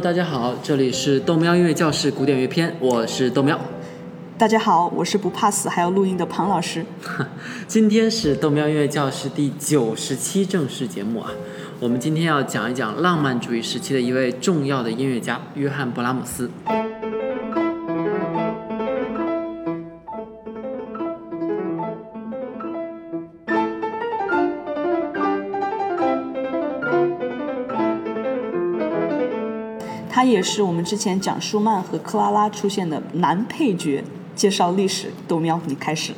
Hello，大家好，这里是豆喵音乐教室古典乐篇，我是豆喵。大家好，我是不怕死还要录音的庞老师。今天是豆喵音乐教室第九十期正式节目啊。我们今天要讲一讲浪漫主义时期的一位重要的音乐家约翰·勃拉姆斯。他也是我们之前讲舒曼和克拉拉出现的男配角。介绍历史，豆喵，你开始。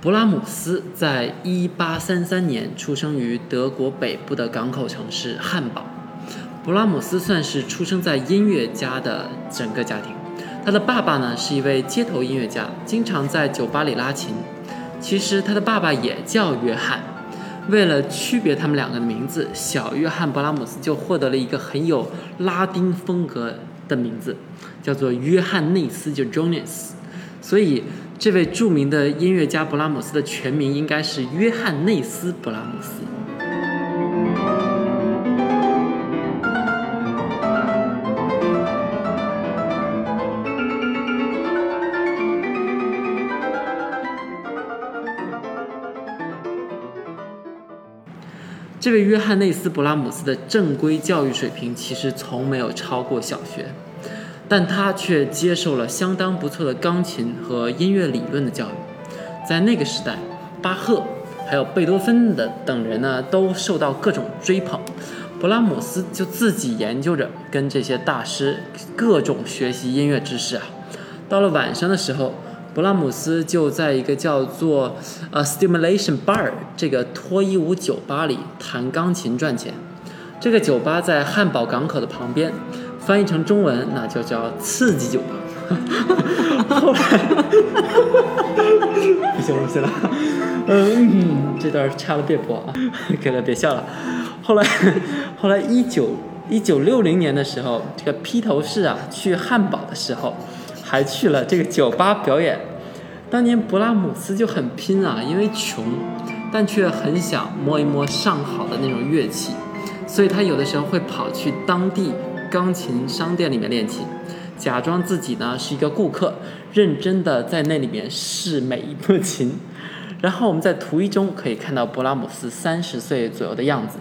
勃拉姆斯在一八三三年出生于德国北部的港口城市汉堡。勃拉姆斯算是出生在音乐家的整个家庭。他的爸爸呢是一位街头音乐家，经常在酒吧里拉琴。其实他的爸爸也叫约翰。为了区别他们两个的名字，小约翰·勃拉姆斯就获得了一个很有拉丁风格的名字，叫做约翰内斯，就 Jonas。所以，这位著名的音乐家勃拉姆斯的全名应该是约翰内斯·勃拉姆斯。这位约翰内斯·勃拉姆斯的正规教育水平其实从没有超过小学。但他却接受了相当不错的钢琴和音乐理论的教育。在那个时代，巴赫还有贝多芬的等人呢，都受到各种追捧。勃拉姆斯就自己研究着，跟这些大师各种学习音乐知识啊。到了晚上的时候，勃拉姆斯就在一个叫做呃 Stimulation Bar 这个脱衣舞酒吧里弹钢琴赚钱。这个酒吧在汉堡港口的旁边。翻译成中文，那就叫刺激酒吧。后来，不行，不行了，嗯，这段掐了别播啊，给了别笑了。后来，后来一九一九六零年的时候，这个披头士啊去汉堡的时候，还去了这个酒吧表演。当年勃拉姆斯就很拼啊，因为穷，但却很想摸一摸上好的那种乐器，所以他有的时候会跑去当地。钢琴商店里面练琴，假装自己呢是一个顾客，认真的在那里面试每一部 琴。然后我们在图一中可以看到勃拉姆斯三十岁左右的样子。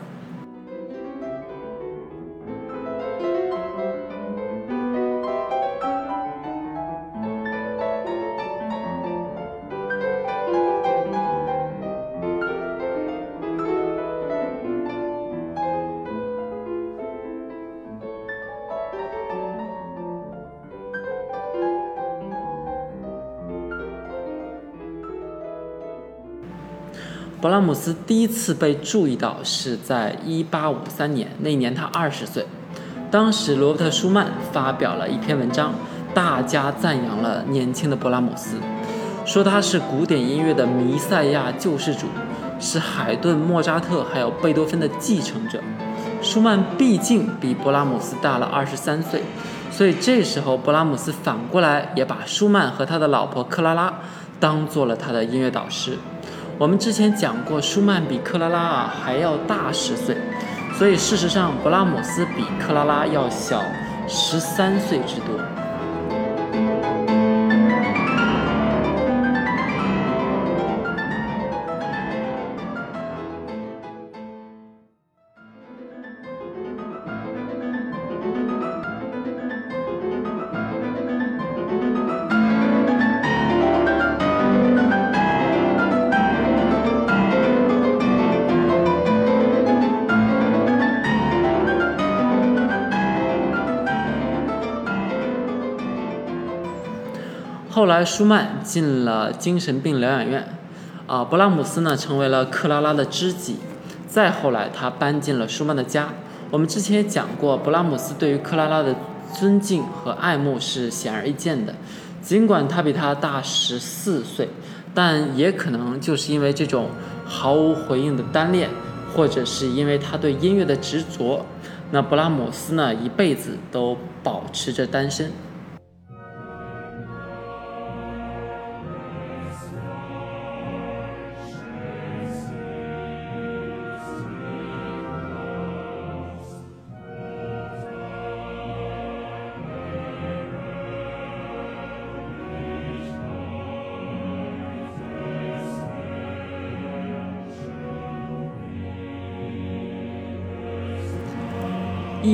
勃拉姆斯第一次被注意到是在1853年，那年他二十岁。当时罗伯特·舒曼发表了一篇文章，大加赞扬了年轻的勃拉姆斯，说他是古典音乐的弥赛亚救世主，是海顿、莫扎特还有贝多芬的继承者。舒曼毕竟比勃拉姆斯大了二十三岁，所以这时候勃拉姆斯反过来也把舒曼和他的老婆克拉拉当做了他的音乐导师。我们之前讲过，舒曼比克拉拉啊还要大十岁，所以事实上，勃拉姆斯比克拉拉要小十三岁之多。后来，舒曼进了精神病疗养院，啊，勃拉姆斯呢成为了克拉拉的知己。再后来，他搬进了舒曼的家。我们之前也讲过，勃拉姆斯对于克拉拉的尊敬和爱慕是显而易见的。尽管他比他大十四岁，但也可能就是因为这种毫无回应的单恋，或者是因为他对音乐的执着，那勃拉姆斯呢一辈子都保持着单身。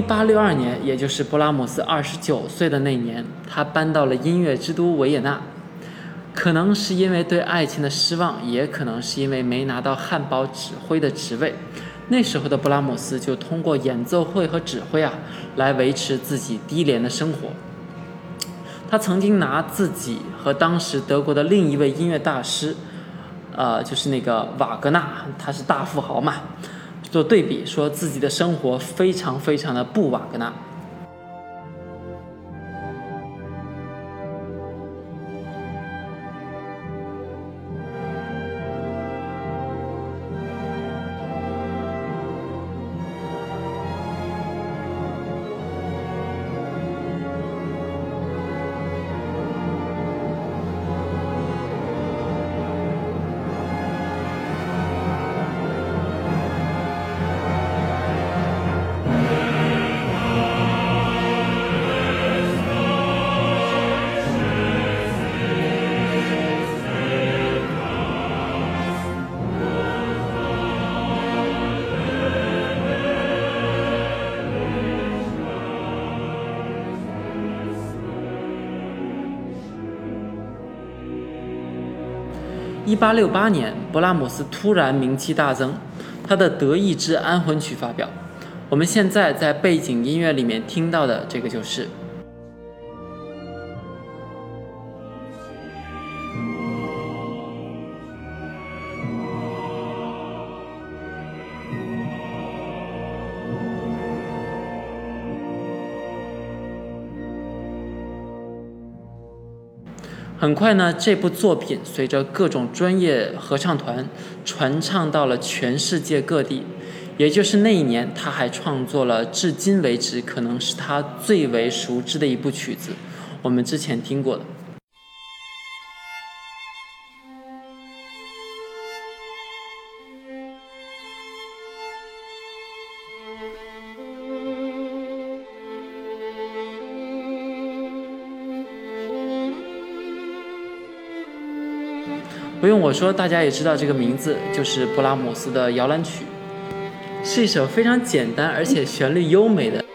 一八六二年，也就是勃拉姆斯二十九岁的那年，他搬到了音乐之都维也纳。可能是因为对爱情的失望，也可能是因为没拿到汉堡指挥的职位。那时候的勃拉姆斯就通过演奏会和指挥啊，来维持自己低廉的生活。他曾经拿自己和当时德国的另一位音乐大师，呃，就是那个瓦格纳，他是大富豪嘛。做对比，说自己的生活非常非常的不瓦格纳。一八六八年，勃拉姆斯突然名气大增，他的《德意志安魂曲》发表。我们现在在背景音乐里面听到的这个就是。很快呢，这部作品随着各种专业合唱团传唱到了全世界各地。也就是那一年，他还创作了至今为止可能是他最为熟知的一部曲子，我们之前听过的。用我说，大家也知道这个名字，就是布拉姆斯的摇篮曲，是一首非常简单而且旋律优美的。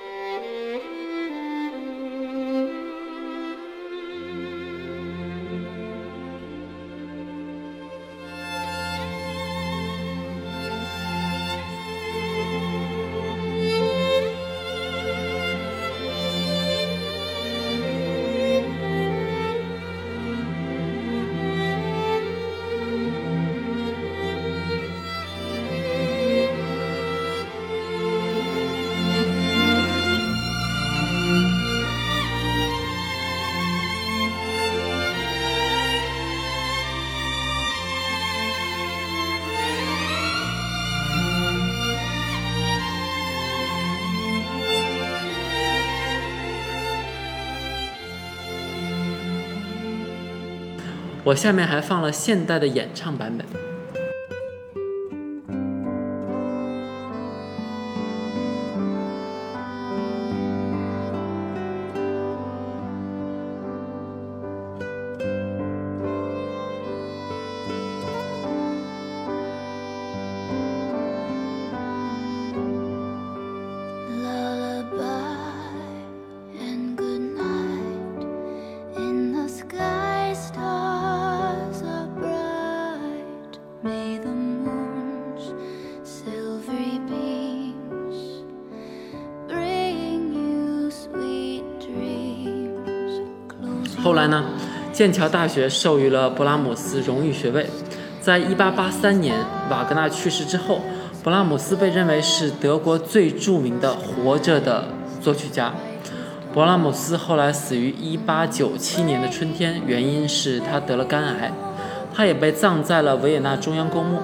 我下面还放了现代的演唱版本。后来呢，剑桥大学授予了勃拉姆斯荣誉学位。在一八八三年，瓦格纳去世之后，勃拉姆斯被认为是德国最著名的活着的作曲家。勃拉姆斯后来死于一八九七年的春天，原因是他得了肝癌。他也被葬在了维也纳中央公墓，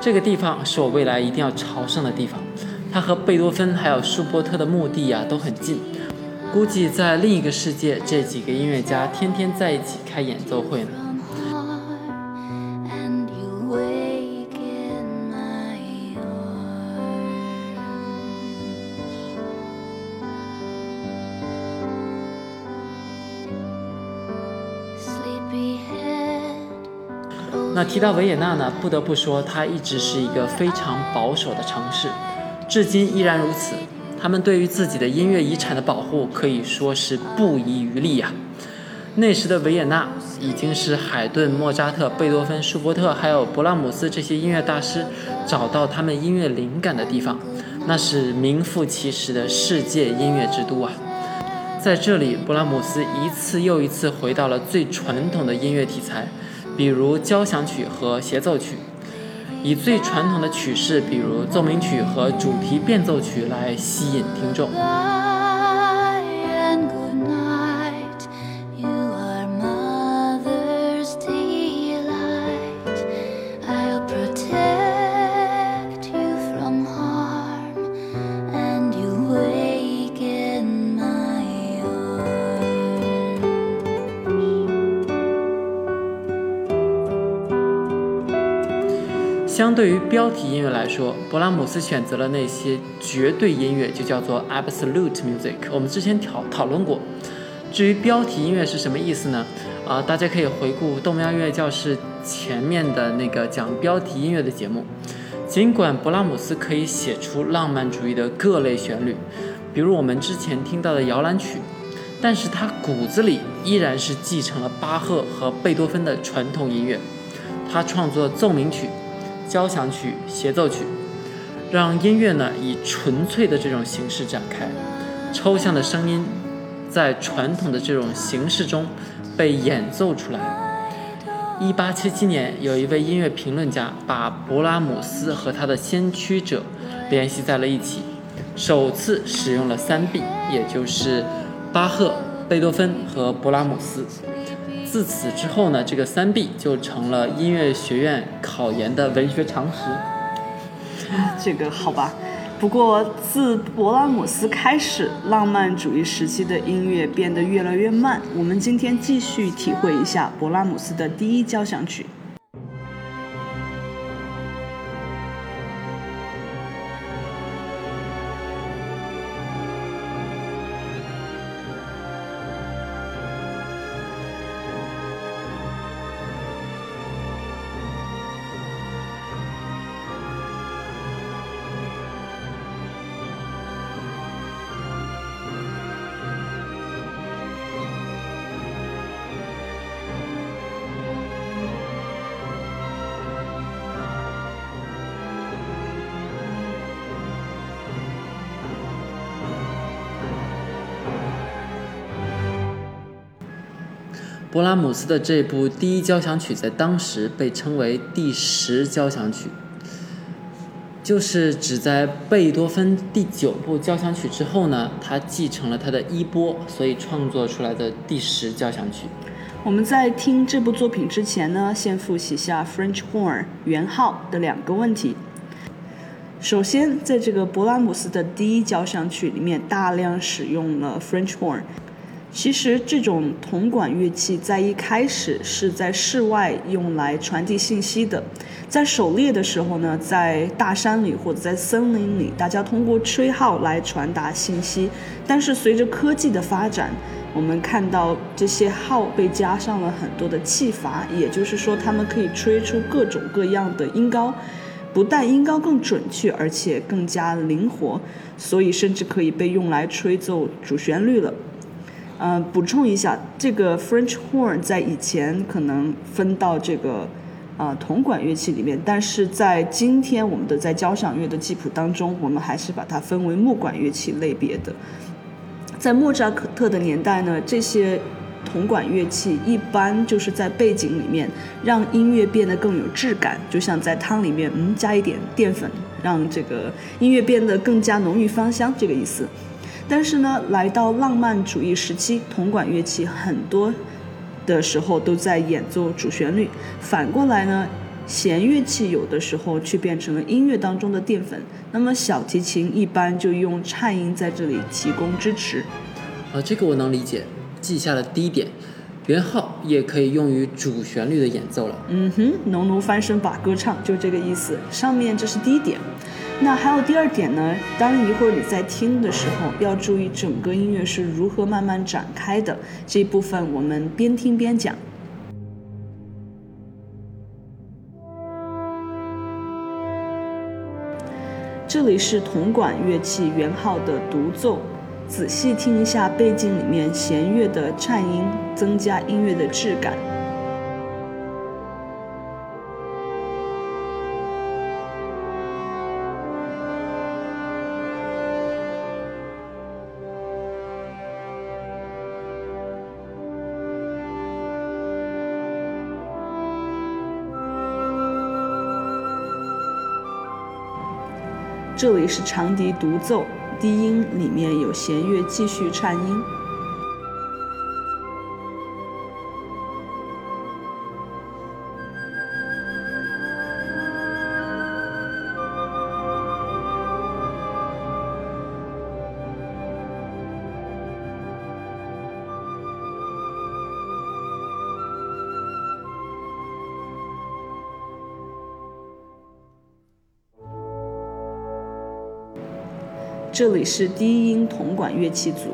这个地方是我未来一定要朝圣的地方。他和贝多芬还有舒伯特的墓地呀都很近。估计在另一个世界，这几个音乐家天天在一起开演奏会呢。那提到维也纳呢，不得不说，它一直是一个非常保守的城市，至今依然如此。他们对于自己的音乐遗产的保护可以说是不遗余力呀。那时的维也纳已经是海顿、莫扎特、贝多芬、舒伯特还有勃拉姆斯这些音乐大师找到他们音乐灵感的地方，那是名副其实的世界音乐之都啊！在这里，勃拉姆斯一次又一次回到了最传统的音乐题材，比如交响曲和协奏曲，以最传统的曲式，比如奏鸣曲和主题变奏曲来吸引听众。标题音乐来说，勃拉姆斯选择了那些绝对音乐，就叫做 absolute music。我们之前讨讨论过。至于标题音乐是什么意思呢？啊，大家可以回顾豆苗音乐教室前面的那个讲标题音乐的节目。尽管勃拉姆斯可以写出浪漫主义的各类旋律，比如我们之前听到的摇篮曲，但是他骨子里依然是继承了巴赫和贝多芬的传统音乐。他创作奏鸣曲。交响曲、协奏曲，让音乐呢以纯粹的这种形式展开，抽象的声音在传统的这种形式中被演奏出来。一八七七年，有一位音乐评论家把勃拉姆斯和他的先驱者联系在了一起，首次使用了三 B，也就是巴赫、贝多芬和勃拉姆斯。自此之后呢，这个三 B 就成了音乐学院考研的文学常识。这个好吧，不过自勃拉姆斯开始，浪漫主义时期的音乐变得越来越慢。我们今天继续体会一下勃拉姆斯的第一交响曲。勃拉姆斯的这部第一交响曲在当时被称为第十交响曲，就是指在贝多芬第九部交响曲之后呢，他继承了他的衣钵，所以创作出来的第十交响曲。我们在听这部作品之前呢，先复习下 French horn 圆号的两个问题。首先，在这个勃拉姆斯的第一交响曲里面，大量使用了 French horn。其实这种铜管乐器在一开始是在室外用来传递信息的，在狩猎的时候呢，在大山里或者在森林里，大家通过吹号来传达信息。但是随着科技的发展，我们看到这些号被加上了很多的气阀，也就是说，它们可以吹出各种各样的音高，不但音高更准确，而且更加灵活，所以甚至可以被用来吹奏主旋律了。呃，补充一下，这个 French horn 在以前可能分到这个呃铜管乐器里面，但是在今天我们的在交响乐的记谱当中，我们还是把它分为木管乐器类别的。在莫扎特的年代呢，这些铜管乐器一般就是在背景里面让音乐变得更有质感，就像在汤里面嗯加一点淀粉，让这个音乐变得更加浓郁芳香，这个意思。但是呢，来到浪漫主义时期，铜管乐器很多的时候都在演奏主旋律。反过来呢，弦乐器有的时候却变成了音乐当中的淀粉。那么小提琴一般就用颤音在这里提供支持。啊，这个我能理解，记下了第一点。圆号也可以用于主旋律的演奏了。嗯哼，农奴翻身把歌唱，就这个意思。上面这是第一点。那还有第二点呢？当一会儿你在听的时候，要注意整个音乐是如何慢慢展开的。这一部分我们边听边讲。这里是铜管乐器圆号的独奏，仔细听一下背景里面弦乐的颤音，增加音乐的质感。这里是长笛独奏，低音里面有弦乐继续颤音。这里是低音铜管乐器组。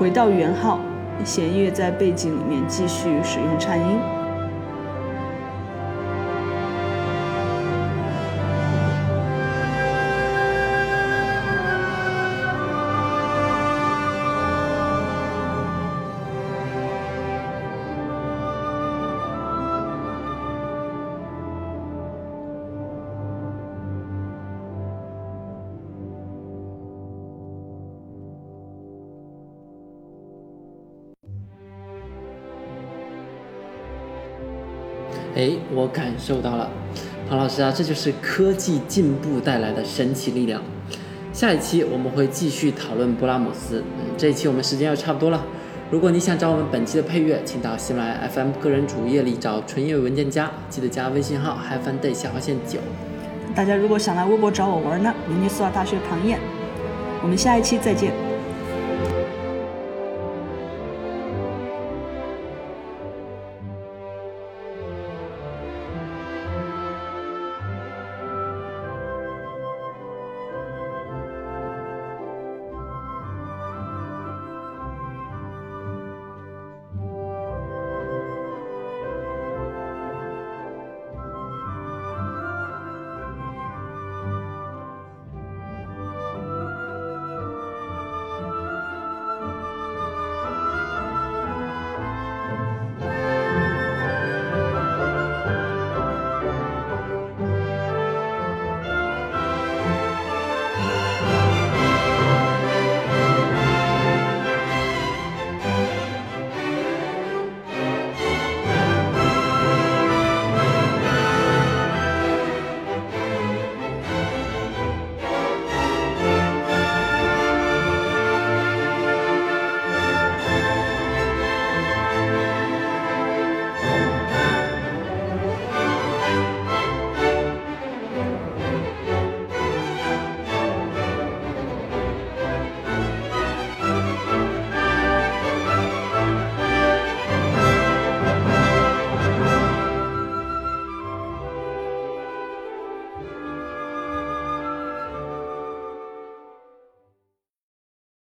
回到圆号，弦乐在背景里面继续使用颤音。哎，我感受到了，庞老师啊，这就是科技进步带来的神奇力量。下一期我们会继续讨论布拉姆斯。这一期我们时间要差不多了。如果你想找我们本期的配乐，请到喜马拉雅 FM 个人主页里找纯音乐文件夹，记得加微信号 h a v e n day 下划线九。大家如果想来微博找我玩呢，明尼苏达大学庞燕。我们下一期再见。